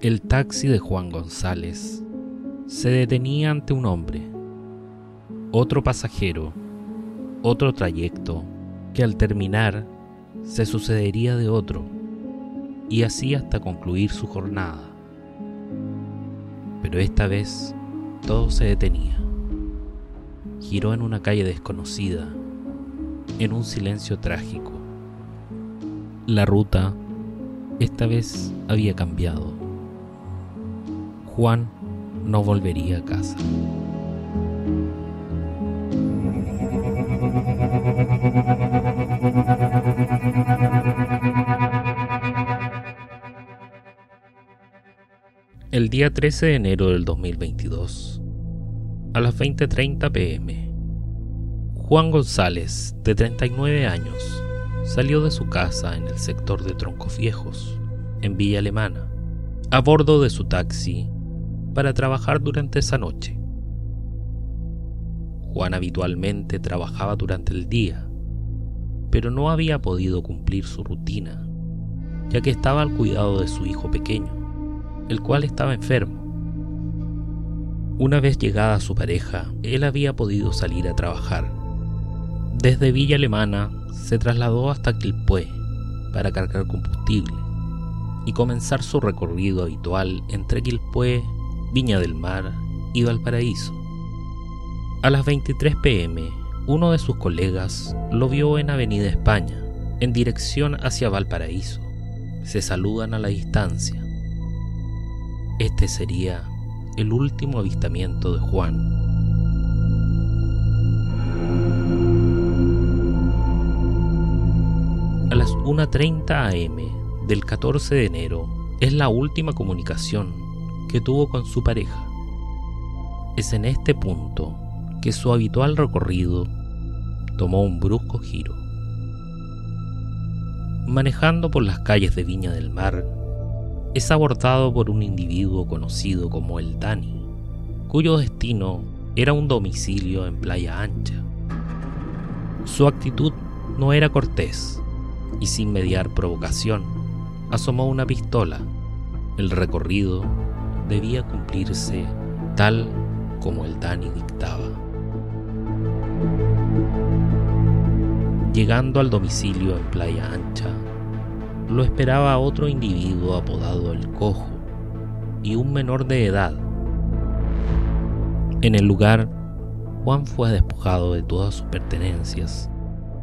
El taxi de Juan González se detenía ante un hombre, otro pasajero, otro trayecto que al terminar se sucedería de otro y así hasta concluir su jornada. Pero esta vez todo se detenía. Giró en una calle desconocida, en un silencio trágico. La ruta esta vez había cambiado. Juan no volvería a casa. El día 13 de enero del 2022, a las 20:30 pm, Juan González, de 39 años, salió de su casa en el sector de Troncos Viejos, en Villa Alemana, a bordo de su taxi para trabajar durante esa noche. Juan habitualmente trabajaba durante el día, pero no había podido cumplir su rutina, ya que estaba al cuidado de su hijo pequeño, el cual estaba enfermo. Una vez llegada su pareja, él había podido salir a trabajar. Desde Villa Alemana se trasladó hasta Quilpué para cargar combustible y comenzar su recorrido habitual entre Quilpué, Viña del Mar y Valparaíso. A las 23 pm, uno de sus colegas lo vio en Avenida España, en dirección hacia Valparaíso. Se saludan a la distancia. Este sería el último avistamiento de Juan. A las 1.30 am del 14 de enero es la última comunicación que tuvo con su pareja. Es en este punto que su habitual recorrido tomó un brusco giro. Manejando por las calles de Viña del Mar, es abordado por un individuo conocido como el Dani, cuyo destino era un domicilio en Playa Ancha. Su actitud no era cortés y sin mediar provocación, asomó una pistola. El recorrido debía cumplirse tal como el Dani dictaba. Llegando al domicilio en Playa Ancha, lo esperaba otro individuo apodado el Cojo y un menor de edad. En el lugar, Juan fue despojado de todas sus pertenencias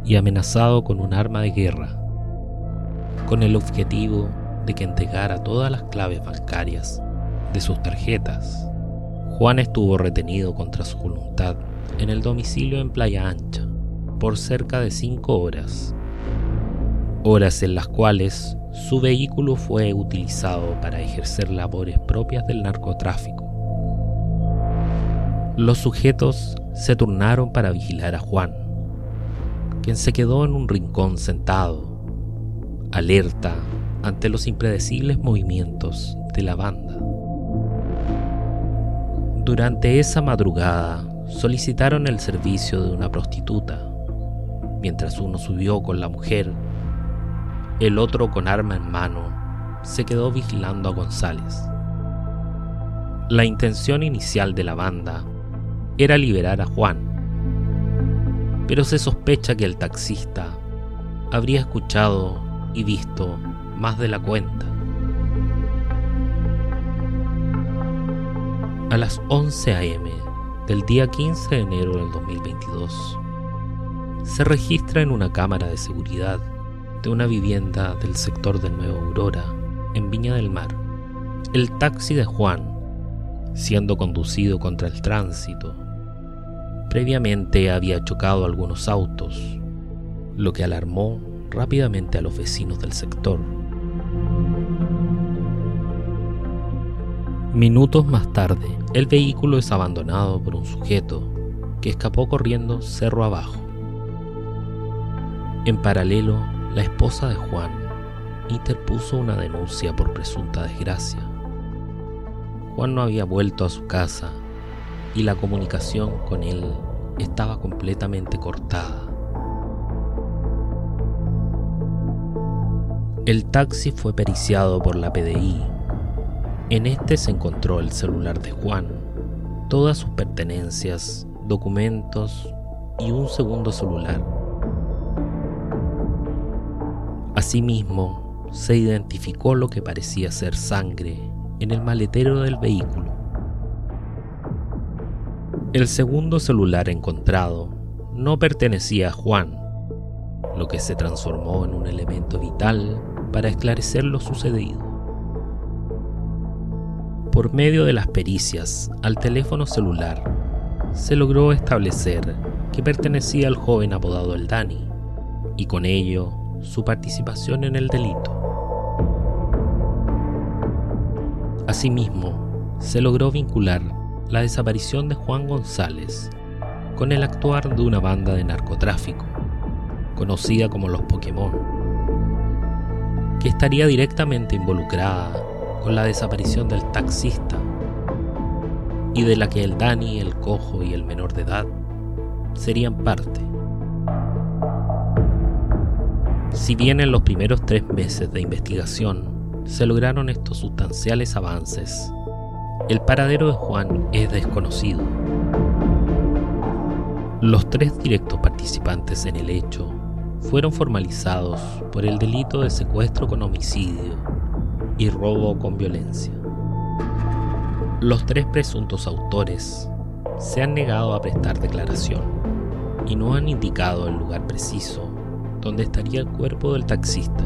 y amenazado con un arma de guerra, con el objetivo de que entregara todas las claves bancarias de sus tarjetas. Juan estuvo retenido contra su voluntad en el domicilio en Playa Ancha por cerca de cinco horas, horas en las cuales su vehículo fue utilizado para ejercer labores propias del narcotráfico. Los sujetos se turnaron para vigilar a Juan, quien se quedó en un rincón sentado, alerta ante los impredecibles movimientos de la banda. Durante esa madrugada solicitaron el servicio de una prostituta. Mientras uno subió con la mujer, el otro con arma en mano se quedó vigilando a González. La intención inicial de la banda era liberar a Juan, pero se sospecha que el taxista habría escuchado y visto más de la cuenta. A las 11 a.m. del día 15 de enero del 2022. Se registra en una cámara de seguridad de una vivienda del sector de Nueva Aurora, en Viña del Mar, el taxi de Juan, siendo conducido contra el tránsito. Previamente había chocado algunos autos, lo que alarmó rápidamente a los vecinos del sector Minutos más tarde, el vehículo es abandonado por un sujeto que escapó corriendo cerro abajo. En paralelo, la esposa de Juan interpuso una denuncia por presunta desgracia. Juan no había vuelto a su casa y la comunicación con él estaba completamente cortada. El taxi fue periciado por la PDI En este se encontró el celular de Juan, todas sus pertenencias, documentos y un segundo celular. Asimismo, se identificó lo que parecía ser sangre en el maletero del vehículo. El segundo celular encontrado no pertenecía a Juan, lo que se transformó en un elemento vital para esclarecer lo sucedido. Por medio de las pericias al teléfono celular, se logró establecer que pertenecía al joven apodado el Dani, y con ello su participación en el delito. Asimismo, se logró vincular la desaparición de Juan González con el actuar de una banda de narcotráfico, conocida como los Pokémon, que estaría directamente involucrada con la desaparición del taxista y de la que el Dani, el cojo y el menor de edad serían parte. Si bien en los primeros tres meses de investigación se lograron estos sustanciales avances, el paradero de Juan es desconocido. Los tres directos participantes en el hecho fueron formalizados por el delito de secuestro con homicidio y robo con violencia. Los tres presuntos autores se han negado a prestar declaración y no han indicado el lugar preciso donde estaría el cuerpo del taxista.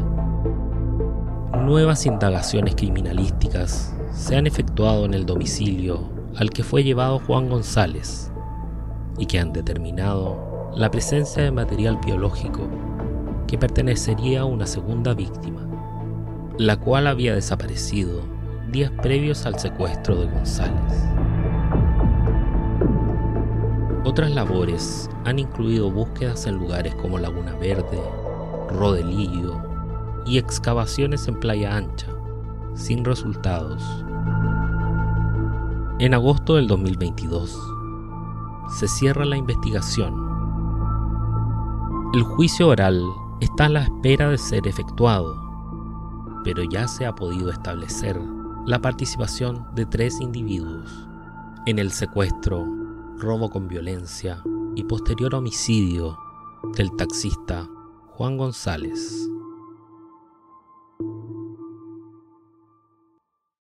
Nuevas indagaciones criminalísticas se han efectuado en el domicilio al que fue llevado Juan González y que han determinado la presencia de material biológico que pertenecería a una segunda víctima, la cual había desaparecido días previos al secuestro de González. Otras labores han incluido búsquedas en lugares como Laguna Verde, Rodelillo y excavaciones en Playa Ancha, sin resultados. En agosto del 2022, se cierra la investigación. El juicio oral está a la espera de ser efectuado, pero ya se ha podido establecer la participación de tres individuos en el secuestro robo con violencia y posterior homicidio del taxista Juan González.